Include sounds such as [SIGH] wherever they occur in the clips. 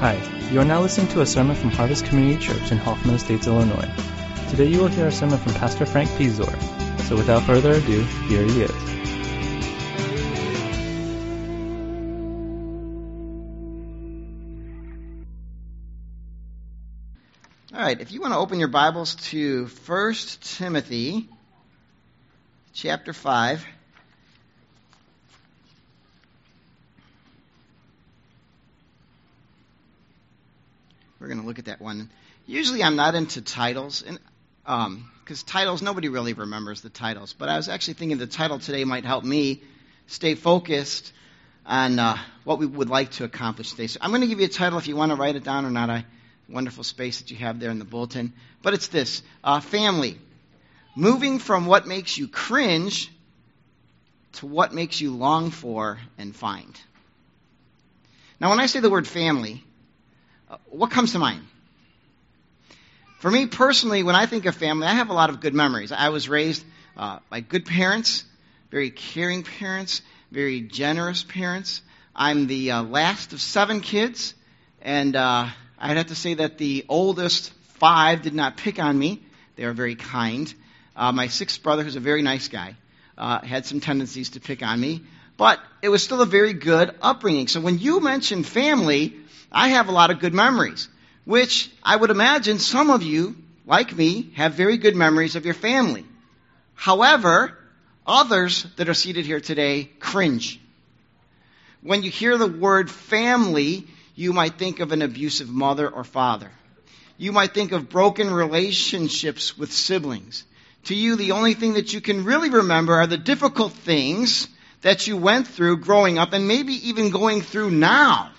Hi, you are now listening to a sermon from Harvest Community Church in Hoffman Estates, Illinois. Today you will hear a sermon from Pastor Frank Piszczor. So without further ado, here he is. All right, if you want to open your Bibles to 1 Timothy chapter 5. We're going to look at that one. Usually I'm not into titles, and because um, titles, nobody really remembers the titles. But I was actually thinking the title today might help me stay focused on uh, what we would like to accomplish today. So I'm going to give you a title if you want to write it down or not. I wonderful space that you have there in the bulletin. But it's this uh, family. Moving from what makes you cringe to what makes you long for and find. Now, when I say the word family, what comes to mind? For me personally, when I think of family, I have a lot of good memories. I was raised uh, by good parents, very caring parents, very generous parents. I'm the uh, last of seven kids, and uh, I'd have to say that the oldest five did not pick on me. They were very kind. Uh, my sixth brother, who's a very nice guy, uh, had some tendencies to pick on me, but it was still a very good upbringing. So when you mention family, I have a lot of good memories, which I would imagine some of you, like me, have very good memories of your family. However, others that are seated here today cringe. When you hear the word family, you might think of an abusive mother or father. You might think of broken relationships with siblings. To you, the only thing that you can really remember are the difficult things that you went through growing up and maybe even going through now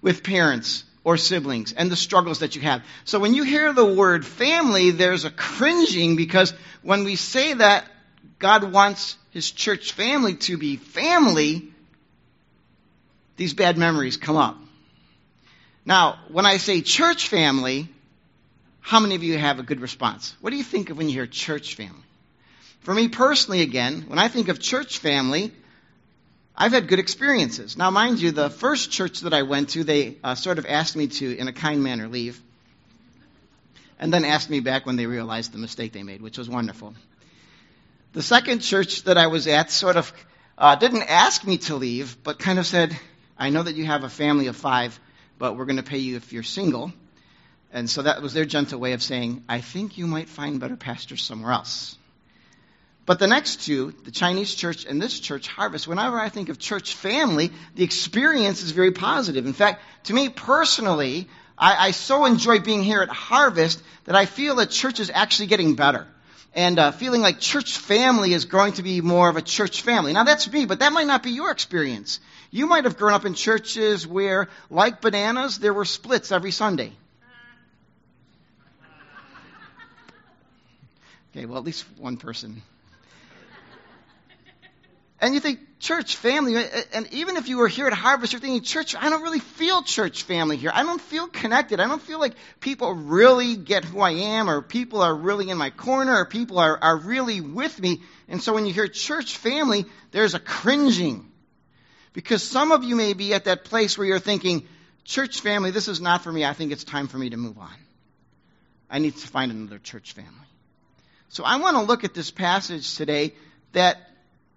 with parents or siblings and the struggles that you have. So when you hear the word family, there's a cringing because when we say that God wants his church family to be family, these bad memories come up. Now, when I say church family, how many of you have a good response? What do you think of when you hear church family? For me personally, again, when I think of church family, I've had good experiences. Now, mind you, the first church that I went to, they uh, sort of asked me to, in a kind manner, leave. And then asked me back when they realized the mistake they made, which was wonderful. The second church that I was at sort of uh, didn't ask me to leave, but kind of said, I know that you have a family of five but we're going to pay you if you're single. And so that was their gentle way of saying, I think you might find better pastors somewhere else. But the next two, the Chinese church and this church, Harvest, whenever I think of church family, the experience is very positive. In fact, to me personally, I, I so enjoy being here at Harvest that I feel that church is actually getting better. And uh, feeling like church family is growing to be more of a church family. Now that's me, but that might not be your experience. You might have grown up in churches where, like bananas, there were splits every Sunday. Okay, well, at least one person. And you think, church family, and even if you were here at Harvest, you're thinking, church, I don't really feel church family here. I don't feel connected. I don't feel like people really get who I am, or people are really in my corner, or people are, are really with me. And so when you hear church family, there's a cringing. Because some of you may be at that place where you're thinking, church family, this is not for me. I think it's time for me to move on. I need to find another church family. So I want to look at this passage today that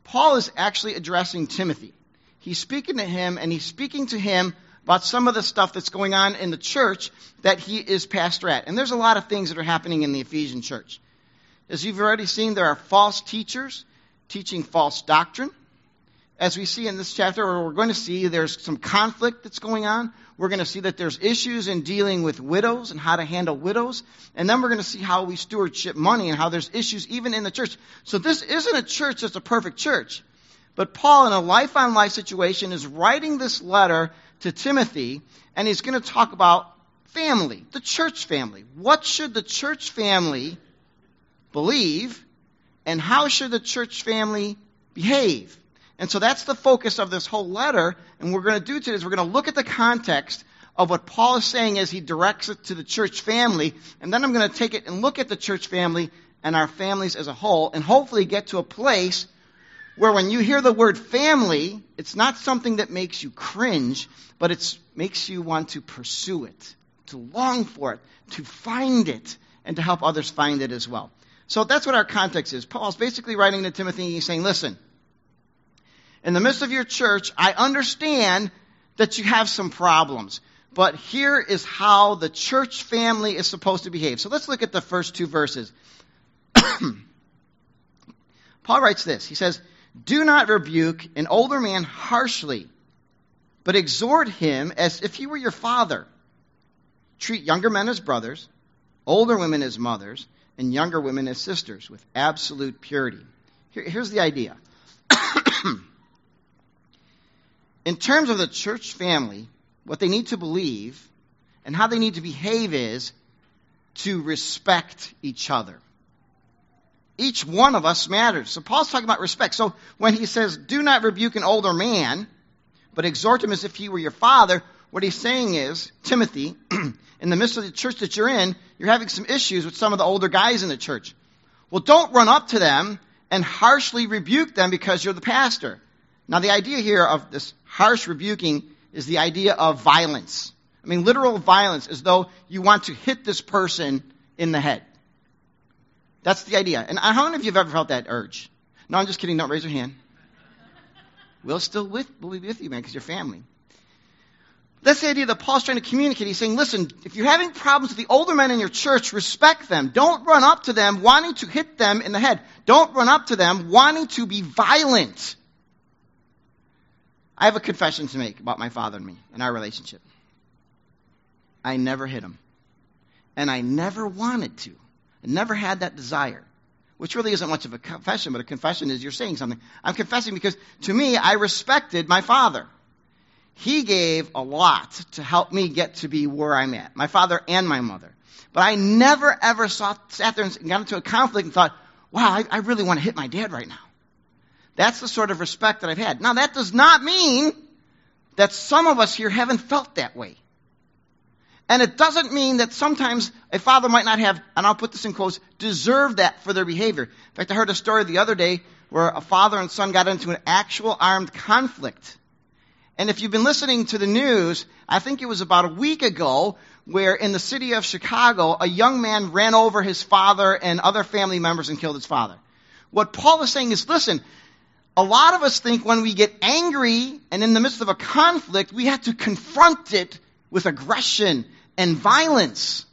Paul is actually addressing Timothy. He's speaking to him, and he's speaking to him about some of the stuff that's going on in the church that he is pastor at. And there's a lot of things that are happening in the Ephesian church. As you've already seen, there are false teachers teaching false doctrine as we see in this chapter, or we're going to see there's some conflict that's going on. We're going to see that there's issues in dealing with widows and how to handle widows. And then we're going to see how we stewardship money and how there's issues even in the church. So this isn't a church that's a perfect church. But Paul, in a life on life situation, is writing this letter to Timothy, and he's going to talk about family, the church family. What should the church family believe, and how should the church family behave? And so that's the focus of this whole letter. And what we're going to do today is we're going to look at the context of what Paul is saying as he directs it to the church family. And then I'm going to take it and look at the church family and our families as a whole and hopefully get to a place where when you hear the word family, it's not something that makes you cringe, but it makes you want to pursue it, to long for it, to find it, and to help others find it as well. So that's what our context is. Paul's basically writing to Timothy, he's saying, listen, in the midst of your church, I understand that you have some problems. But here is how the church family is supposed to behave. So let's look at the first two verses. [COUGHS] Paul writes this. He says, Do not rebuke an older man harshly, but exhort him as if he were your father. Treat younger men as brothers, older women as mothers, and younger women as sisters with absolute purity. Here, here's the idea. [COUGHS] In terms of the church family, what they need to believe and how they need to behave is to respect each other. Each one of us matters. So Paul's talking about respect. So when he says, do not rebuke an older man, but exhort him as if he were your father, what he's saying is, Timothy, [CLEARS THROAT] in the midst of the church that you're in, you're having some issues with some of the older guys in the church. Well, don't run up to them and harshly rebuke them because you're the pastor. Now, the idea here of this harsh rebuking is the idea of violence. I mean, literal violence, as though you want to hit this person in the head. That's the idea. And how many of you have ever felt that urge? No, I'm just kidding. Don't raise your hand. We'll still with, we'll be with you, man, because you're family. That's the idea that Paul's trying to communicate. He's saying, listen, if you're having problems with the older men in your church, respect them. Don't run up to them wanting to hit them in the head. Don't run up to them wanting to be violent. I have a confession to make about my father and me and our relationship. I never hit him. And I never wanted to. I never had that desire. Which really isn't much of a confession, but a confession is you're saying something. I'm confessing because to me, I respected my father. He gave a lot to help me get to be where I'm at, my father and my mother. But I never ever saw, sat there and got into a conflict and thought, wow, I, I really want to hit my dad right now. That's the sort of respect that I've had. Now, that does not mean that some of us here haven't felt that way. And it doesn't mean that sometimes a father might not have, and I'll put this in quotes, deserve that for their behavior. In fact, I heard a story the other day where a father and son got into an actual armed conflict. And if you've been listening to the news, I think it was about a week ago where in the city of Chicago, a young man ran over his father and other family members and killed his father. What Paul is saying is, listen, a lot of us think when we get angry and in the midst of a conflict, we have to confront it with aggression and violence.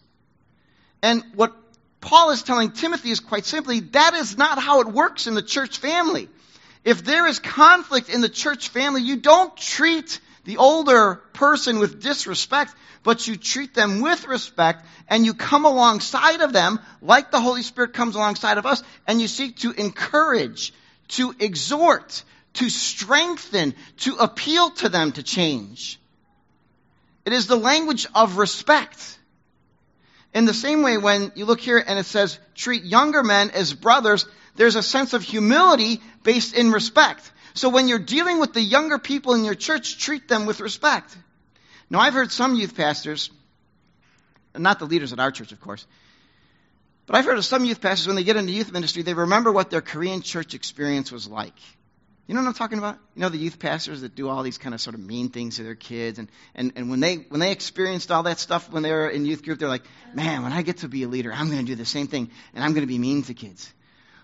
And what Paul is telling Timothy is quite simply that is not how it works in the church family. If there is conflict in the church family, you don't treat the older person with disrespect, but you treat them with respect and you come alongside of them like the Holy Spirit comes alongside of us and you seek to encourage to exhort, to strengthen, to appeal to them to change. It is the language of respect. In the same way, when you look here and it says, treat younger men as brothers, there's a sense of humility based in respect. So when you're dealing with the younger people in your church, treat them with respect. Now, I've heard some youth pastors, not the leaders at our church, of course, but I've heard of some youth pastors, when they get into youth ministry, they remember what their Korean church experience was like. You know what I'm talking about? You know the youth pastors that do all these kind of sort of mean things to their kids, and, and, and when they when they experienced all that stuff when they were in youth group, they're like, man, when I get to be a leader, I'm going to do the same thing, and I'm going to be mean to kids.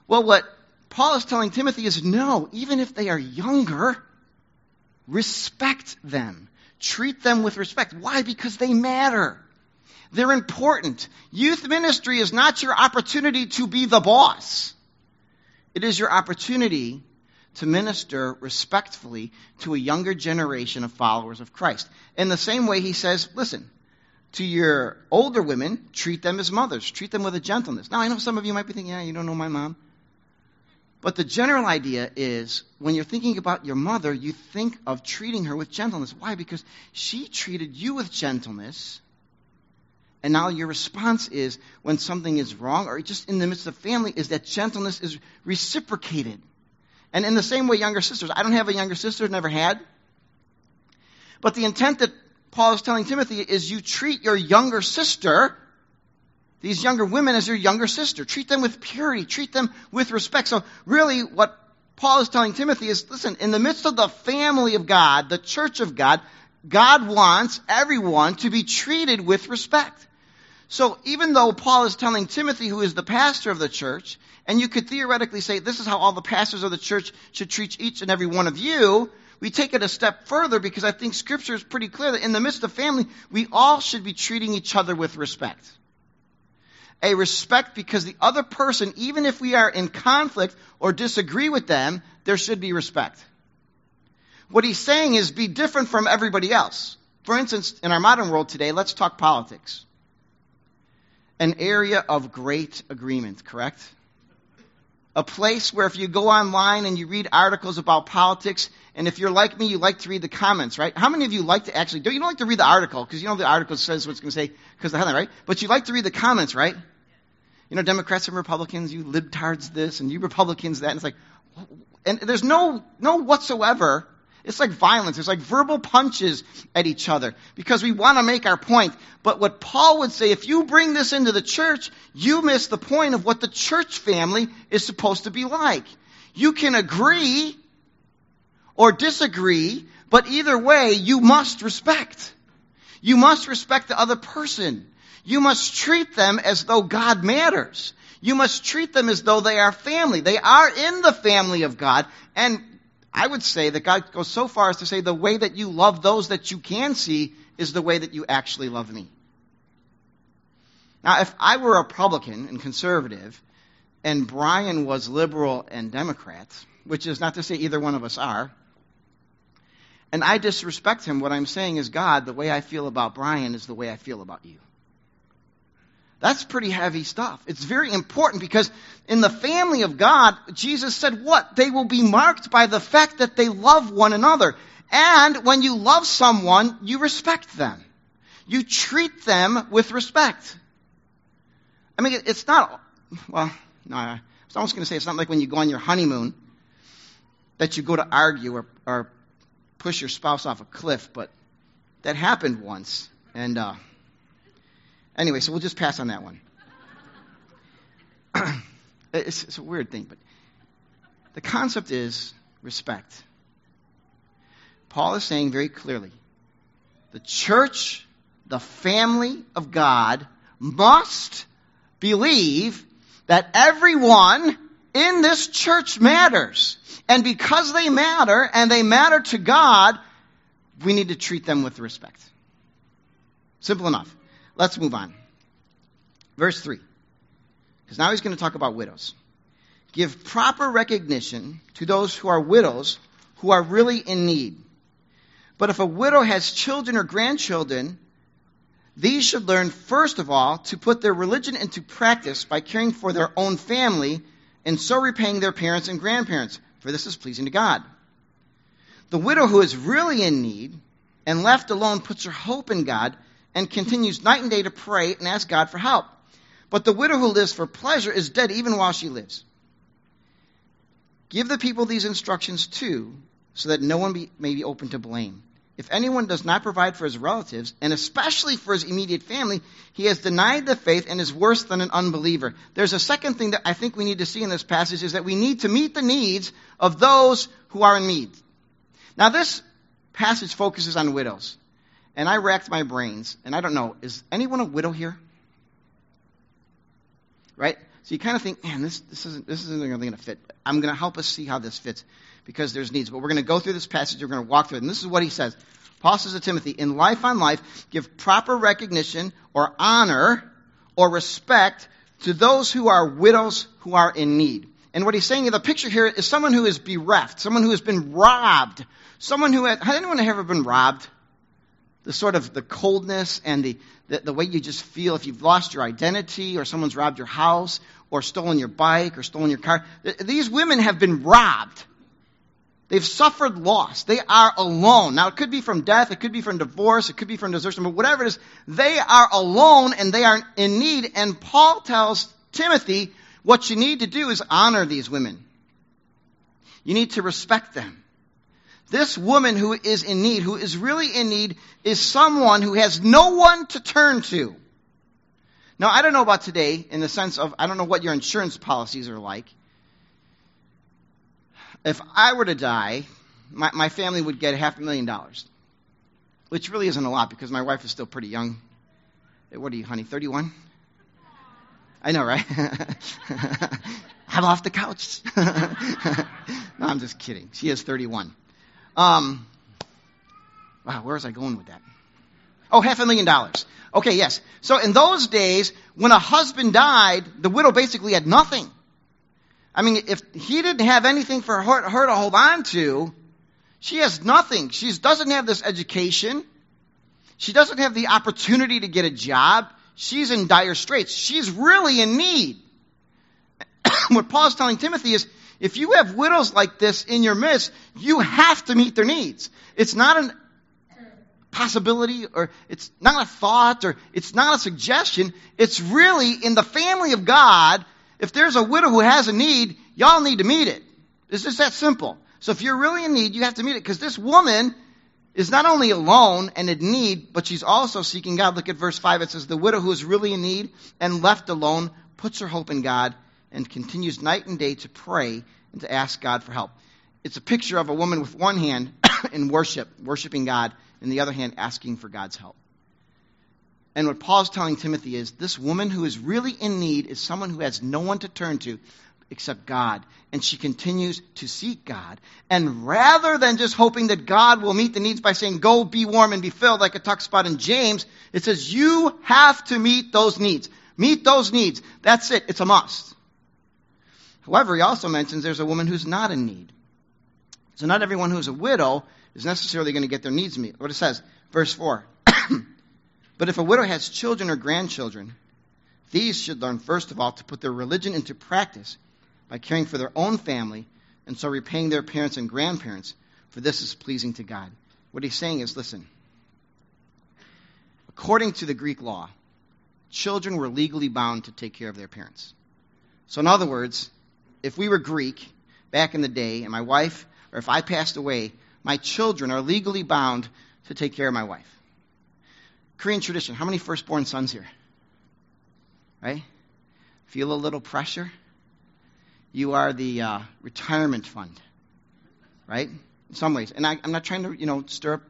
Well, what Paul is telling Timothy is no, even if they are younger, respect them, treat them with respect. Why? Because they matter. They're important. Youth ministry is not your opportunity to be the boss. It is your opportunity to minister respectfully to a younger generation of followers of Christ. In the same way, he says, listen, to your older women, treat them as mothers. Treat them with a gentleness. Now, I know some of you might be thinking, yeah, you don't know my mom. But the general idea is when you're thinking about your mother, you think of treating her with gentleness. Why? Because she treated you with gentleness and now your response is when something is wrong or just in the midst of family is that gentleness is reciprocated. And in the same way, younger sisters. I don't have a younger sister, never had. But the intent that Paul is telling Timothy is you treat your younger sister, these younger women, as your younger sister. Treat them with purity. Treat them with respect. So really what Paul is telling Timothy is, listen, in the midst of the family of God, the church of God, God wants everyone to be treated with respect. So even though Paul is telling Timothy, who is the pastor of the church, and you could theoretically say this is how all the pastors of the church should treat each and every one of you, we take it a step further because I think scripture is pretty clear that in the midst of family, we all should be treating each other with respect. A respect because the other person, even if we are in conflict or disagree with them, there should be respect. What he's saying is be different from everybody else. For instance, in our modern world today, let's talk politics. An area of great agreement, correct? A place where if you go online and you read articles about politics, and if you're like me, you like to read the comments, right? How many of you like to actually do? You don't like to read the article because you know the article says what it's going to say because the headline, right? But you like to read the comments, right? You know, Democrats and Republicans, you libtards this and you Republicans that, and it's like, and there's no no whatsoever it's like violence. It's like verbal punches at each other because we want to make our point. But what Paul would say, if you bring this into the church, you miss the point of what the church family is supposed to be like. You can agree or disagree, but either way, you must respect. You must respect the other person. You must treat them as though God matters. You must treat them as though they are family. They are in the family of God. And I would say that God goes so far as to say the way that you love those that you can see is the way that you actually love me. Now, if I were a Republican and conservative, and Brian was liberal and Democrat, which is not to say either one of us are, and I disrespect him, what I'm saying is, God, the way I feel about Brian is the way I feel about you. That's pretty heavy stuff. It's very important because in the family of God, Jesus said what? They will be marked by the fact that they love one another. And when you love someone, you respect them. You treat them with respect. I mean, it's not, well, no, I was almost going to say it's not like when you go on your honeymoon that you go to argue or, or push your spouse off a cliff, but that happened once. And, uh, Anyway, so we'll just pass on that one. [CLEARS THROAT] it's, it's a weird thing, but the concept is respect. Paul is saying very clearly the church, the family of God, must believe that everyone in this church matters. And because they matter and they matter to God, we need to treat them with respect. Simple enough. Let's move on. Verse 3. Because now he's going to talk about widows. Give proper recognition to those who are widows who are really in need. But if a widow has children or grandchildren, these should learn, first of all, to put their religion into practice by caring for their own family and so repaying their parents and grandparents, for this is pleasing to God. The widow who is really in need and left alone puts her hope in God and continues night and day to pray and ask God for help. But the widow who lives for pleasure is dead even while she lives. Give the people these instructions too, so that no one be, may be open to blame. If anyone does not provide for his relatives, and especially for his immediate family, he has denied the faith and is worse than an unbeliever. There's a second thing that I think we need to see in this passage is that we need to meet the needs of those who are in need. Now, this passage focuses on widows. And I racked my brains, and I don't know, is anyone a widow here? Right? So you kind of think, man, this, this isn't, this isn't really going to fit. I'm going to help us see how this fits because there's needs. But we're going to go through this passage, we're going to walk through it. And this is what he says. Paul says to Timothy, in life on life, give proper recognition or honor or respect to those who are widows who are in need. And what he's saying in the picture here is someone who is bereft, someone who has been robbed, someone who has, has anyone ever been robbed? The sort of the coldness and the, the, the, way you just feel if you've lost your identity or someone's robbed your house or stolen your bike or stolen your car. These women have been robbed. They've suffered loss. They are alone. Now, it could be from death, it could be from divorce, it could be from desertion, but whatever it is, they are alone and they are in need. And Paul tells Timothy what you need to do is honor these women. You need to respect them. This woman who is in need, who is really in need, is someone who has no one to turn to. Now, I don't know about today in the sense of, I don't know what your insurance policies are like. If I were to die, my, my family would get half a million dollars. which really isn't a lot because my wife is still pretty young. What are you, honey, 31? I know, right? [LAUGHS] I'm off the couch. [LAUGHS] no, I'm just kidding. She is 31. Um, wow, where was I going with that? Oh, half a million dollars. Okay, yes. So in those days, when a husband died, the widow basically had nothing. I mean, if he didn't have anything for her, her to hold on to, she has nothing. She doesn't have this education. She doesn't have the opportunity to get a job. She's in dire straits. She's really in need. [COUGHS] what Paul's telling Timothy is if you have widows like this in your midst, you have to meet their needs. It's not a possibility or it's not a thought or it's not a suggestion. It's really in the family of God. If there's a widow who has a need, y'all need to meet it. It's just that simple. So if you're really in need, you have to meet it because this woman is not only alone and in need, but she's also seeking God. Look at verse 5. It says, The widow who is really in need and left alone puts her hope in God and continues night and day to pray and to ask God for help. It's a picture of a woman with one hand [COUGHS] in worship, worshiping God, and the other hand asking for God's help. And what Paul's telling Timothy is this woman who is really in need is someone who has no one to turn to except God. And she continues to seek God. And rather than just hoping that God will meet the needs by saying, go be warm and be filled, like it talks about in James, it says, you have to meet those needs. Meet those needs. That's it. It's a must. However, he also mentions there's a woman who's not in need. So not everyone who's a widow is necessarily going to get their needs met. What it says, verse 4. [COUGHS] but if a widow has children or grandchildren, these should learn, first of all, to put their religion into practice by caring for their own family and so repaying their parents and grandparents, for this is pleasing to God. What he's saying is listen, according to the Greek law, children were legally bound to take care of their parents. So, in other words, if we were Greek back in the day and my wife, or if I passed away, my children are legally bound to take care of my wife. Korean tradition. How many firstborn sons here? Right? Feel a little pressure? You are the uh, retirement fund, right? In some ways. And I, I'm not trying to, you know, stir up,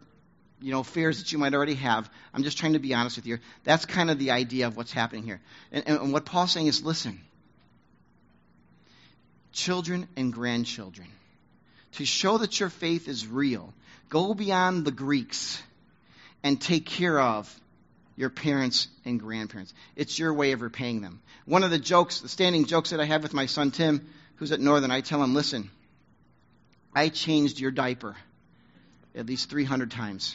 you know, fears that you might already have. I'm just trying to be honest with you. That's kind of the idea of what's happening here. And, and what Paul's saying is listen, children and grandchildren to show that your faith is real, go beyond the Greeks and take care of your parents and grandparents. It's your way of repaying them. One of the jokes, the standing jokes that I have with my son Tim, who's at Northern, I tell him, listen, I changed your diaper at least 300 times.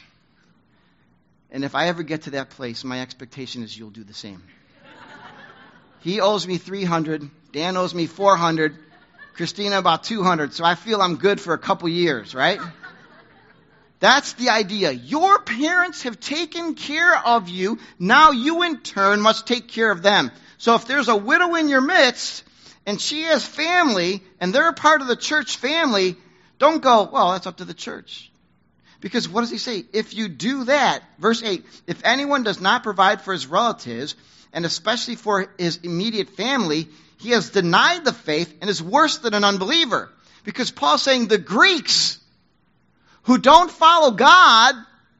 And if I ever get to that place, my expectation is you'll do the same. he owes me 300, Dan owes me 400. Christina about 200, so I feel I'm good for a couple years, right? That's the idea. Your parents have taken care of you. Now you in turn must take care of them. So if there's a widow in your midst and she has family and they're a part of the church family, don't go, well, that's up to the church. Because what does he say? If you do that, verse 8, if anyone does not provide for his relatives, and especially for his immediate family, he has denied the faith and is worse than an unbeliever. Because Paul's saying the Greeks who don't follow God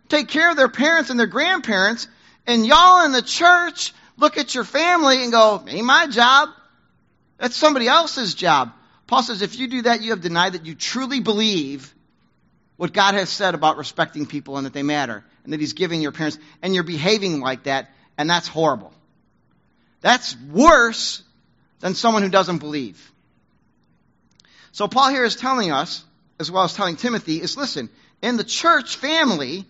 take care of their parents and their grandparents, and y'all in the church look at your family and go, ain't my job. That's somebody else's job. Paul says if you do that, you have denied that you truly believe what God has said about respecting people and that they matter and that He's giving your parents, and you're behaving like that, and that's horrible. That's worse than someone who doesn't believe. So Paul here is telling us, as well as telling Timothy, is listen, in the church family,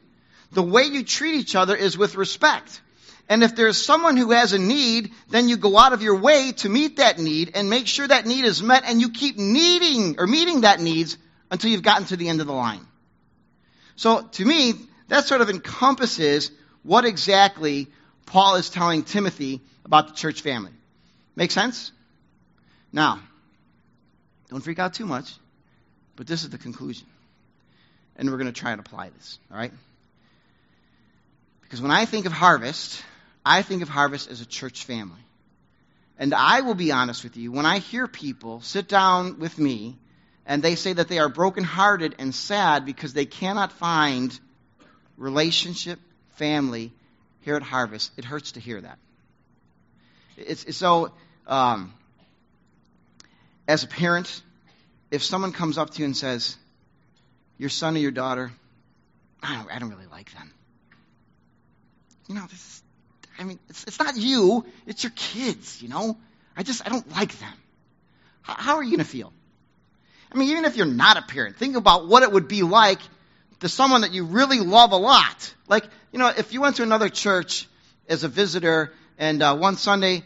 the way you treat each other is with respect. And if there's someone who has a need, then you go out of your way to meet that need and make sure that need is met and you keep needing or meeting that needs until you've gotten to the end of the line. So to me, that sort of encompasses what exactly Paul is telling Timothy about the church family. Make sense? Now, don't freak out too much, but this is the conclusion. And we're going to try and apply this, all right? Because when I think of harvest, I think of harvest as a church family. And I will be honest with you, when I hear people sit down with me and they say that they are brokenhearted and sad because they cannot find relationship, family here at Harvest, it hurts to hear that. It's, it's so, um, as a parent, if someone comes up to you and says, Your son or your daughter, I don't, I don't really like them. You know, this is, I mean, it's, it's not you, it's your kids, you know? I just, I don't like them. How, how are you going to feel? I mean, even if you're not a parent, think about what it would be like to someone that you really love a lot. Like, you know, if you went to another church as a visitor and uh, one Sunday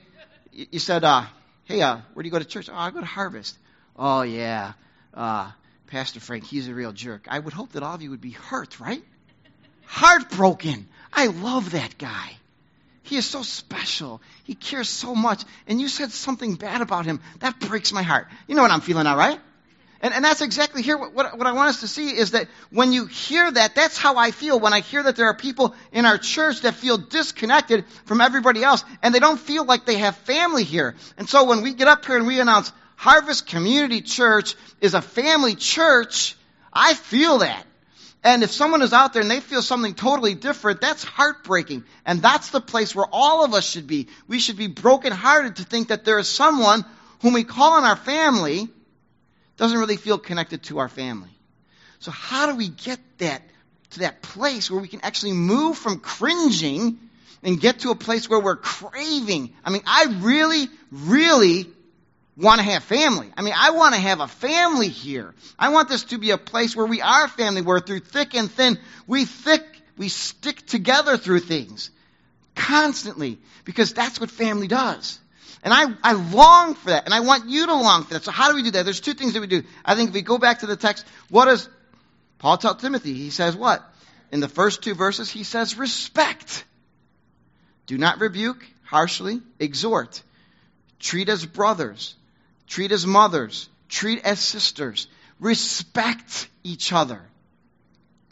you, you said, uh, hey, uh, where do you go to church? Oh, I go to Harvest. Oh, yeah. Uh, Pastor Frank, he's a real jerk. I would hope that all of you would be hurt, right? Heartbroken. I love that guy. He is so special. He cares so much. And you said something bad about him. That breaks my heart. You know what I'm feeling now, right? And, and that's exactly here. What, what, what I want us to see is that when you hear that, that's how I feel when I hear that there are people in our church that feel disconnected from everybody else and they don't feel like they have family here. And so when we get up here and we announce Harvest Community Church is a family church, I feel that. And if someone is out there and they feel something totally different, that's heartbreaking. And that's the place where all of us should be. We should be brokenhearted to think that there is someone whom we call in our family doesn't really feel connected to our family. So how do we get that to that place where we can actually move from cringing and get to a place where we're craving? I mean, I really, really want to have family. I mean, I want to have a family here. I want this to be a place where we are family, where through thick and thin, we thick, we stick together through things constantly because that's what family does. And I, I long for that, and I want you to long for that. So how do we do that? There's two things that we do. I think if we go back to the text, what does Paul tell Timothy? He says what? In the first two verses, he says respect. Do not rebuke harshly, exhort. Treat as brothers. Treat as mothers. Treat as sisters. Respect each other.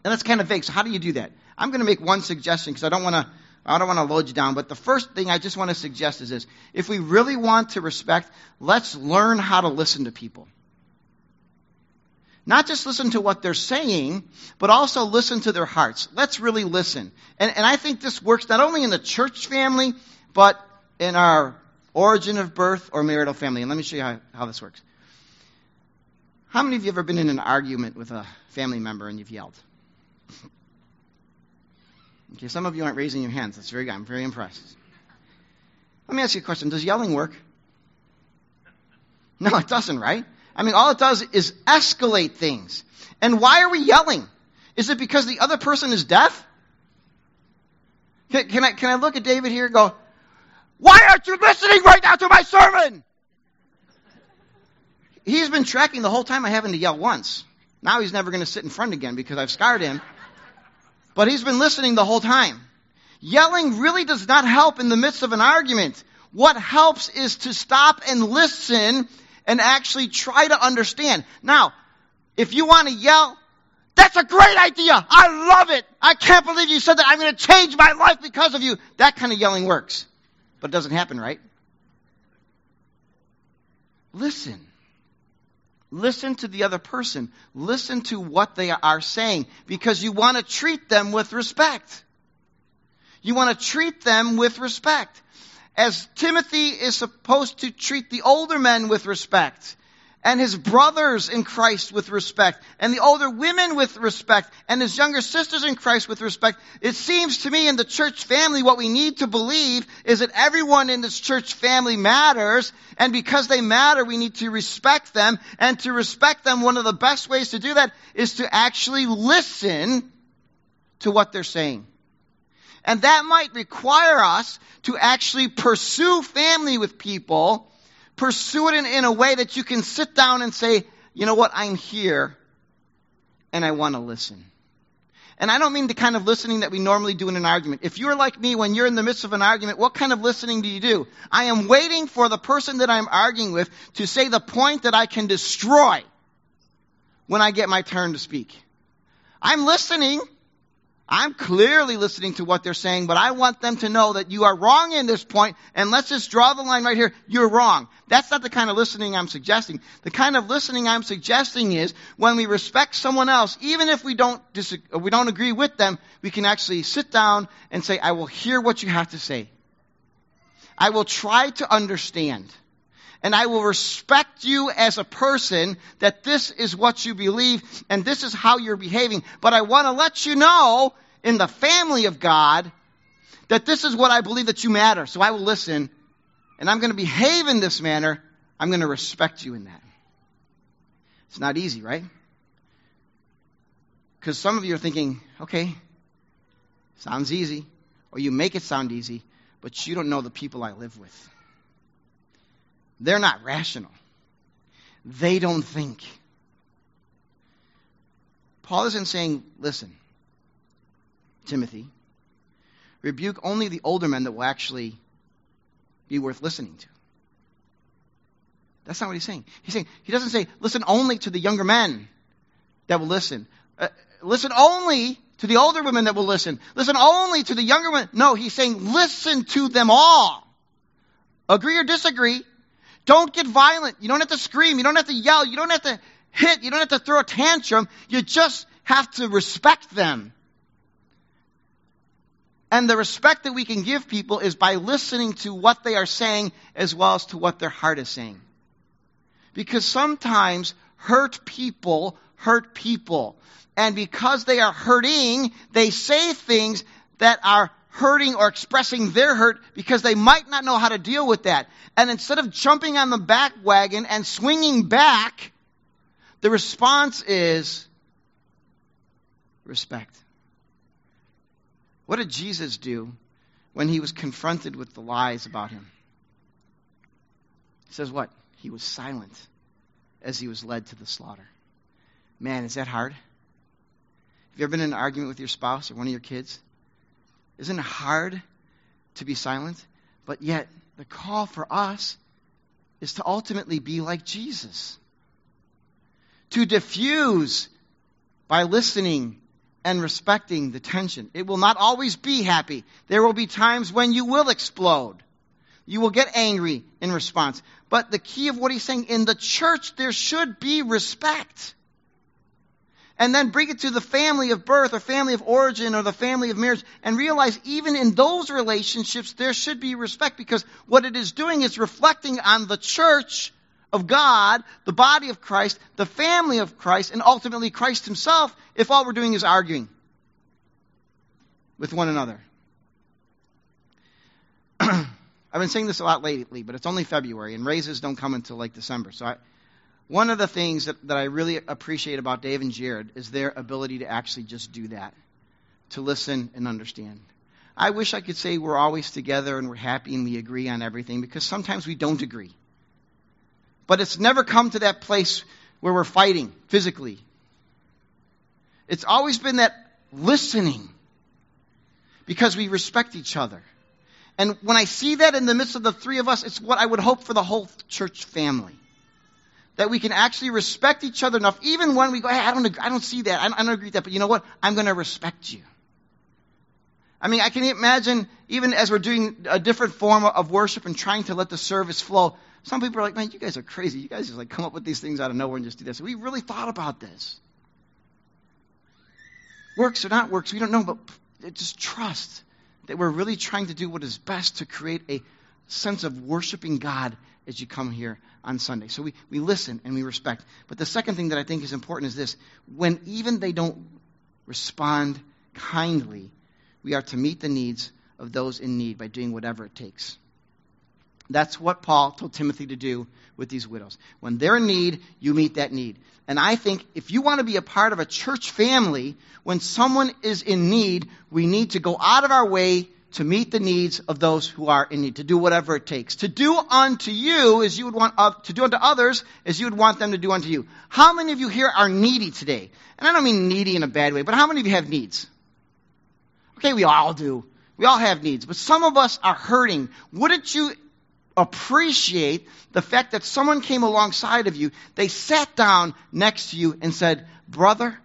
And that's kind of vague. So how do you do that? I'm going to make one suggestion because I don't want to I don't want to load you down, but the first thing I just want to suggest is this. If we really want to respect, let's learn how to listen to people. Not just listen to what they're saying, but also listen to their hearts. Let's really listen. And, and I think this works not only in the church family, but in our origin of birth or marital family. And let me show you how, how this works. How many of you have ever been in an argument with a family member and you've yelled? Okay, some of you aren't raising your hands. That's very good. I'm very impressed. Let me ask you a question. Does yelling work? No, it doesn't, right? I mean, all it does is escalate things. And why are we yelling? Is it because the other person is deaf? Can, can, I, can I look at David here and go, Why aren't you listening right now to my sermon? He's been tracking the whole time I haven't to yell once. Now he's never going to sit in front again because I've scarred him but he's been listening the whole time. Yelling really does not help in the midst of an argument. What helps is to stop and listen and actually try to understand. Now, if you want to yell, that's a great idea. I love it. I can't believe you said that. I'm going to change my life because of you. That kind of yelling works. But it doesn't happen, right? Listen. Listen to the other person. Listen to what they are saying because you want to treat them with respect. You want to treat them with respect. As Timothy is supposed to treat the older men with respect and his brothers in Christ with respect, and the older women with respect, and his younger sisters in Christ with respect. It seems to me in the church family what we need to believe is that everyone in this church family matters, and because they matter, we need to respect them, and to respect them, one of the best ways to do that is to actually listen to what they're saying. And that might require us to actually pursue family with people pursue it in, in a way that you can sit down and say, you know what, I'm here and I want to listen. And I don't mean the kind of listening that we normally do in an argument. If you're like me, when you're in the midst of an argument, what kind of listening do you do? I am waiting for the person that I'm arguing with to say the point that I can destroy when I get my turn to speak. I'm listening. I'm clearly listening to what they're saying, but I want them to know that you are wrong in this point, and let's just draw the line right here. You're wrong. That's not the kind of listening I'm suggesting. The kind of listening I'm suggesting is when we respect someone else, even if we don't disagree, we don't agree with them, we can actually sit down and say, I will hear what you have to say. I will try to understand and I will respect you as a person that this is what you believe and this is how you're behaving. But I want to let you know in the family of God that this is what I believe that you matter. So I will listen and I'm going to behave in this manner. I'm going to respect you in that. It's not easy, right? Because some of you are thinking, okay, sounds easy, or you make it sound easy, but you don't know the people I live with. They're not rational. They don't think. Paul isn't saying, listen, Timothy, rebuke only the older men that will actually be worth listening to. That's not what he's saying. He's saying, he doesn't say, listen only to the younger men that will listen. Uh, listen only to the older women that will listen. Listen only to the younger women. No, he's saying, listen to them all. Agree or disagree, don't get violent. You don't have to scream. You don't have to yell. You don't have to hit. You don't have to throw a tantrum. You just have to respect them. And the respect that we can give people is by listening to what they are saying as well as to what their heart is saying. Because sometimes hurt people hurt people. And because they are hurting, they say things that are hurting or expressing their hurt because they might not know how to deal with that. And instead of jumping on the back wagon and swinging back, the response is respect. What did Jesus do when he was confronted with the lies about him? He says what? He was silent as he was led to the slaughter. Man, is that hard? Have you ever been in an argument with your spouse or one of your kids? Isn't it hard to be silent? But yet, the call for us is to ultimately be like Jesus. To diffuse by listening and respecting the tension. It will not always be happy. There will be times when you will explode. You will get angry in response. But the key of what he's saying in the church, there should be respect and then bring it to the family of birth or family of origin or the family of marriage and realize even in those relationships there should be respect because what it is doing is reflecting on the church of God, the body of Christ, the family of Christ, and ultimately Christ himself if all we're doing is arguing with one another. [CLEARS THROAT] I've been saying this a lot lately, but it's only February, and raises don't come until like December. So I, one of the things that, that I really appreciate about Dave and Jared is their ability to actually just do that, to listen and understand. I wish I could say we're always together and we're happy and we agree on everything because sometimes we don't agree. But it's never come to that place where we're fighting physically. It's always been that listening because we respect each other. And when I see that in the midst of the three of us, it's what I would hope for the whole church family that we can actually respect each other enough, even when we go, hey, I don't, I don't see that, I don't, I don't agree with that, but you know what? I'm going to respect you. I mean, I can imagine even as we're doing a different form of worship and trying to let the service flow, some people are like, man, you guys are crazy. You guys just like come up with these things out of nowhere and just do this. We really thought about this. Works or not works, we don't know, but just trust that we're really trying to do what is best to create a sense of worshiping God as you come here on Sunday. So we, we listen and we respect. But the second thing that I think is important is this when even they don't respond kindly, we are to meet the needs of those in need by doing whatever it takes. That's what Paul told Timothy to do with these widows. When they're in need, you meet that need. And I think if you want to be a part of a church family, when someone is in need, we need to go out of our way to meet the needs of those who are in need, to do whatever it takes. To do unto you as you would want, uh, to do unto others as you would want them to do unto you. How many of you here are needy today? And I don't mean needy in a bad way, but how many of you have needs? Okay, we all do. We all have needs, but some of us are hurting. Wouldn't you appreciate the fact that someone came alongside of you, they sat down next to you and said, Brother,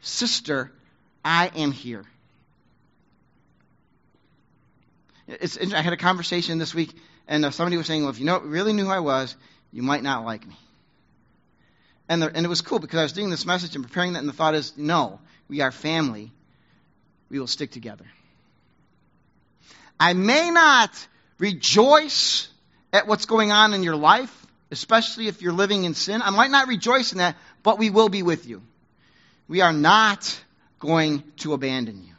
sister, I am here. It's, I had a conversation this week, and uh, somebody was saying, well, if you know, really knew who I was, you might not like me. And, the, and it was cool because I was doing this message and preparing that, and the thought is, no, we are family. We will stick together. I may not rejoice at what's going on in your life, especially if you're living in sin. I might not rejoice in that, but we will be with you. We are not going to abandon you.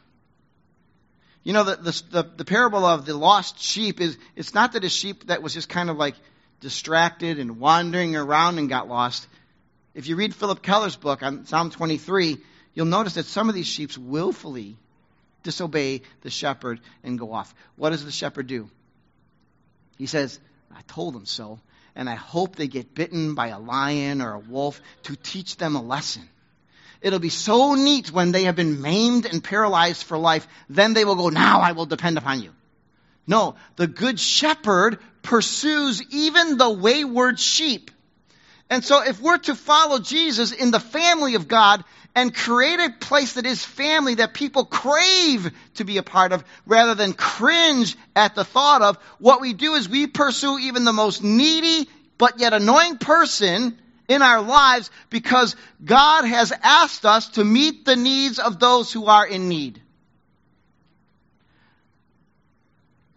You know, the, the, the, the parable of the lost sheep is, it's not that a sheep that was just kind of like distracted and wandering around and got lost. If you read Phillip Keller's book on Psalm 23, you'll notice that some of these sheep willfully disobey the shepherd and go off. What does the shepherd do? He says, I told them so, and I hope they get bitten by a lion or a wolf to teach them a lesson. It'll be so neat when they have been maimed and paralyzed for life. Then they will go, Now I will depend upon you. No, the good shepherd pursues even the wayward sheep. And so, if we're to follow Jesus in the family of God and create a place that is family that people crave to be a part of rather than cringe at the thought of, what we do is we pursue even the most needy but yet annoying person in our lives because God has asked us to meet the needs of those who are in need.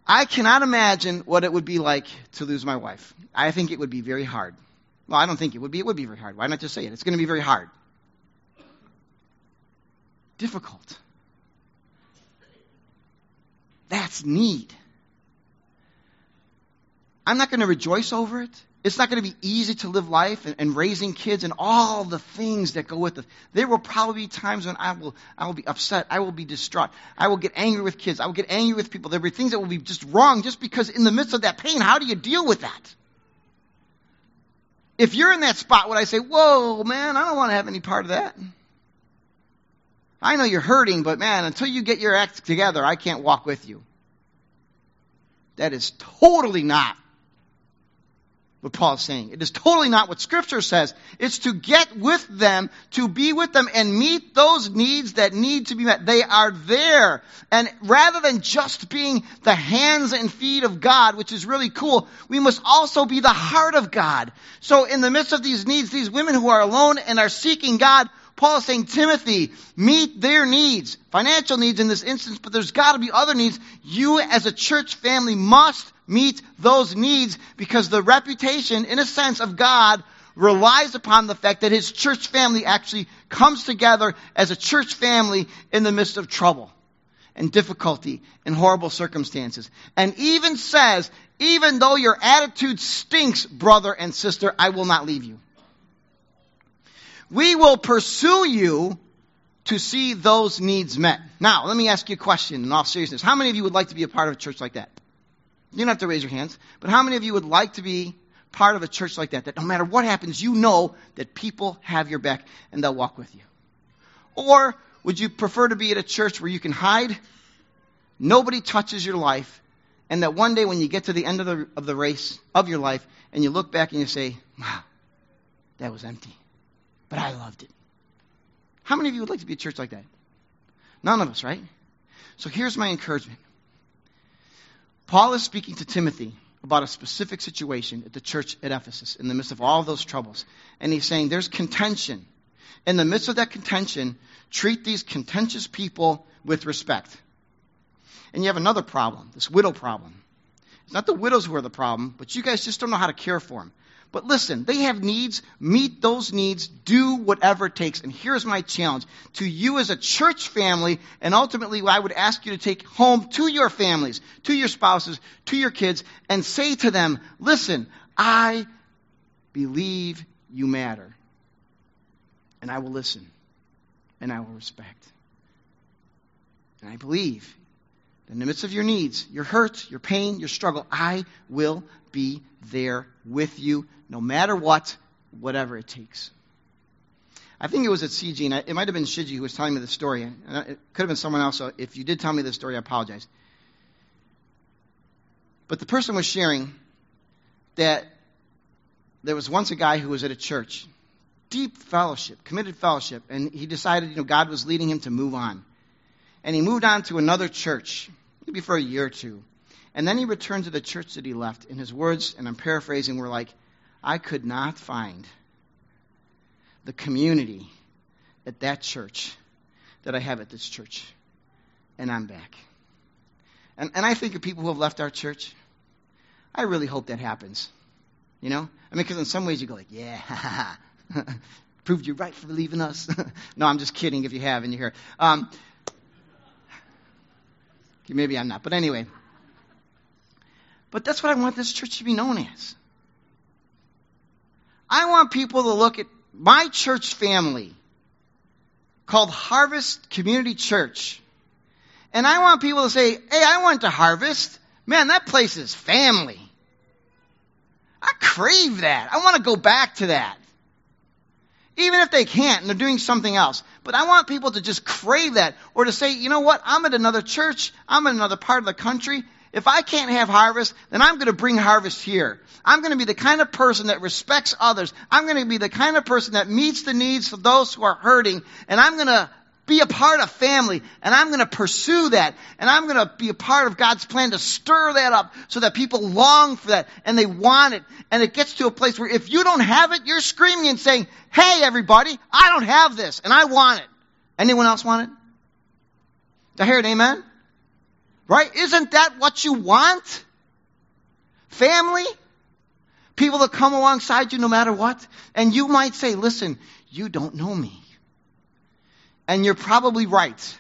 I cannot imagine what it would be like to lose my wife. I think it would be very hard. Well, I don't think it would be. It would be very hard. Why not just say it? It's going to be very hard. Difficult. That's need. I'm not going to rejoice over it. It's not going to be easy to live life and, and, raising kids and all the things that go with it. There will probably be times when I will, I will be upset. I will be distraught. I will get angry with kids. I will get angry with people. There will be things that will be just wrong just because in the midst of that pain, how do you deal with that? If you're in that spot, would I say, whoa, man, I don't want to have any part of that? I know you're hurting, but man, until you get your act together, I can't walk with you. That is totally not what Paul is saying. It is totally not what Scripture says. It's to get with them, to be with them, and meet those needs that need to be met. They are there. And rather than just being the hands and feet of God, which is really cool, we must also be the heart of God. So in the midst of these needs, these women who are alone and are seeking God, Paul is saying, Timothy, meet their needs, financial needs in this instance, but there's got to be other needs. You as a church family must meet those needs because the reputation, in a sense, of God relies upon the fact that his church family actually comes together as a church family in the midst of trouble and difficulty and horrible circumstances. And even says, even though your attitude stinks, brother and sister, I will not leave you. We will pursue you to see those needs met. Now, let me ask you a question in all seriousness. How many of you would like to be a part of a church like that? You don't have to raise your hands, but how many of you would like to be part of a church like that? That no matter what happens, you know that people have your back and they'll walk with you. Or would you prefer to be at a church where you can hide, nobody touches your life, and that one day when you get to the end of the, of the race of your life and you look back and you say, wow, that was empty, but I loved it. How many of you would like to be a church like that? None of us, right? So here's my encouragement. Paul is speaking to Timothy about a specific situation at the church at Ephesus in the midst of all those troubles. And he's saying there's contention. In the midst of that contention, treat these contentious people with respect. And you have another problem, this widow problem. It's not the widows who are the problem, but you guys just don't know how to care for them. But listen, they have needs. Meet those needs. Do whatever it takes. And here's my challenge to you as a church family, and ultimately, I would ask you to take home to your families, to your spouses, to your kids, and say to them, listen, I believe you matter. And I will listen. And I will respect. And I believe in the midst of your needs, your hurt, your pain, your struggle, I will be there with you no matter what, whatever it takes. I think it was at CG, and it might have been Shiji who was telling me the story. And It could have been someone else, so if you did tell me the story, I apologize. But the person was sharing that there was once a guy who was at a church, deep fellowship, committed fellowship, and he decided, you know, God was leading him to move on. And he moved on to another church, maybe for a year or two. And then he returned to the church that he left. And his words, and I'm paraphrasing, were like, I could not find the community at that church that I have at this church. And I'm back. And, and I think of people who have left our church. I really hope that happens. You know? I mean, because in some ways you go like, yeah, [LAUGHS] proved you right for leaving us. [LAUGHS] no, I'm just kidding if you have and you're here. Um, maybe I'm not. But anyway. But that's what I want this church to be known as. I want people to look at my church family called Harvest Community Church. And I want people to say, hey, I went to Harvest. Man, that place is family. I crave that. I want to go back to that. Even if they can't and they're doing something else. But I want people to just crave that or to say, you know what? I'm at another church. I'm in another part of the country. If I can't have harvest, then I'm going to bring harvest here. I'm going to be the kind of person that respects others. I'm going to be the kind of person that meets the needs of those who are hurting. And I'm going to be a part of family and I'm going to pursue that and I'm going to be a part of God's plan to stir that up so that people long for that and they want it. And it gets to a place where if you don't have it you're screaming and saying hey everybody I don't have this and I want it. Anyone else want it? I hear it amen? Right? Isn't that what you want? Family? People that come alongside you no matter what? And you might say listen you don't know me and you're probably right.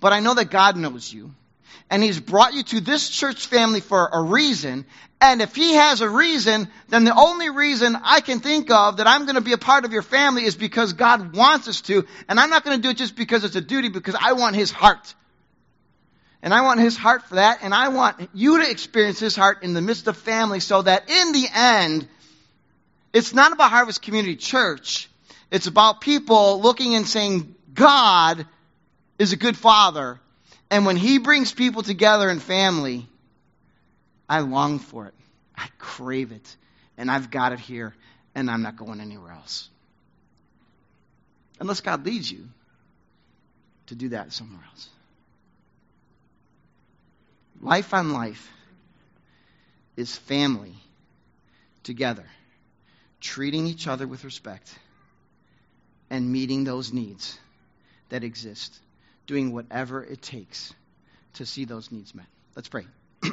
But I know that God knows you. And He's brought you to this church family for a reason. And if He has a reason, then the only reason I can think of that I'm going to be a part of your family is because God wants us to. And I'm not going to do it just because it's a duty, because I want His heart. And I want His heart for that. And I want you to experience His heart in the midst of family so that in the end, it's not about Harvest Community Church. It's about people looking and saying, God is a good father. And when he brings people together in family, I long for it. I crave it. And I've got it here. And I'm not going anywhere else. Unless God leads you to do that somewhere else. Life on life is family together, treating each other with respect and meeting those needs that exist, doing whatever it takes to see those needs met. Let's pray. [CLEARS THROAT]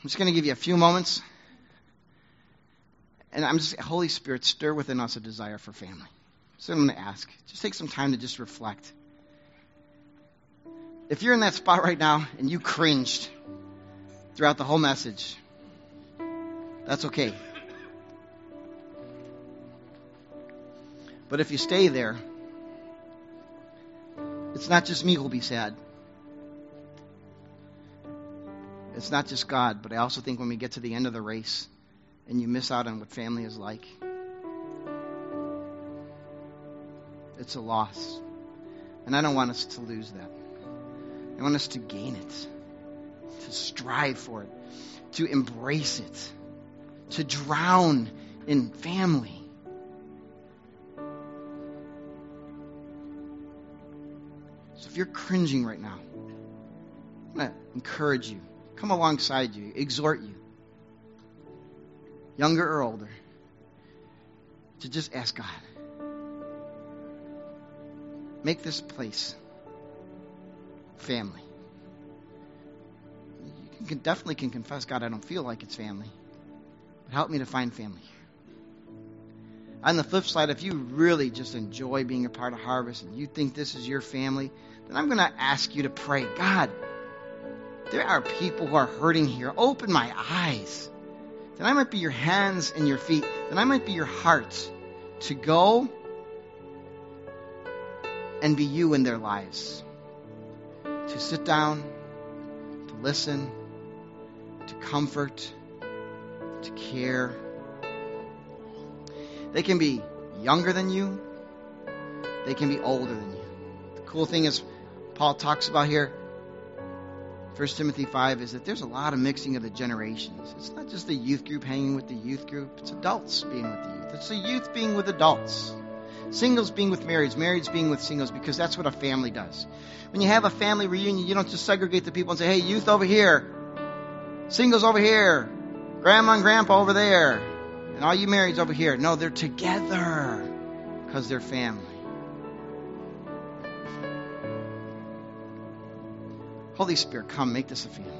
I'm just going to give you a few moments. And I'm just, Holy Spirit, stir within us a desire for family. So I'm going to ask. Just take some time to just reflect. If you're in that spot right now and you cringed throughout the whole message, that's okay. But if you stay there, it's not just me who'll be sad. It's not just God, but I also think when we get to the end of the race and you miss out on what family is like, it's a loss. And I don't want us to lose that. I want us to gain it, to strive for it, to embrace it to drown in family. So if you're cringing right now, I'm going to encourage you, come alongside you, exhort you, younger or older, to just ask God. Make this place family. You can, definitely can confess, God, I don't feel like it's family. Help me to find family. On the flip side, if you really just enjoy being a part of Harvest and you think this is your family, then I'm going to ask you to pray God, there are people who are hurting here. Open my eyes. Then I might be your hands and your feet. Then I might be your heart to go and be you in their lives. To sit down, to listen, to comfort to care. They can be younger than you, they can be older than you. The cool thing is, Paul talks about here, 1 Timothy 5, is that there's a lot of mixing of the generations. It's not just the youth group hanging with the youth group, it's adults being with the youth, it's the youth being with adults. Singles being with marrieds, marrieds being with singles, because that's what a family does. When you have a family reunion, you don't just segregate the people and say, hey, youth over here, singles over here, grandma and grandpa over there, and all you marrieds over here. No, they're together because they're family. Holy Spirit, come, make this a family.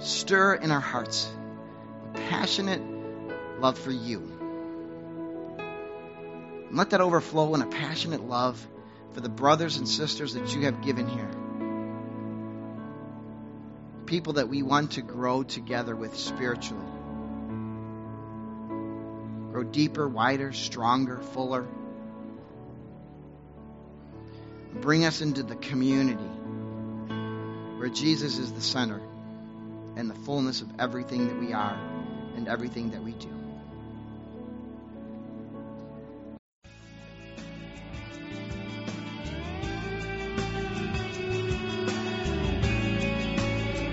Stir in our hearts a passionate love for you. And let that overflow in a passionate love for the brothers and sisters that you have given here. People that we want to grow together with spiritually. Grow deeper, wider, stronger, fuller. Bring us into the community where Jesus is the center and the fullness of everything that we are and everything that we do.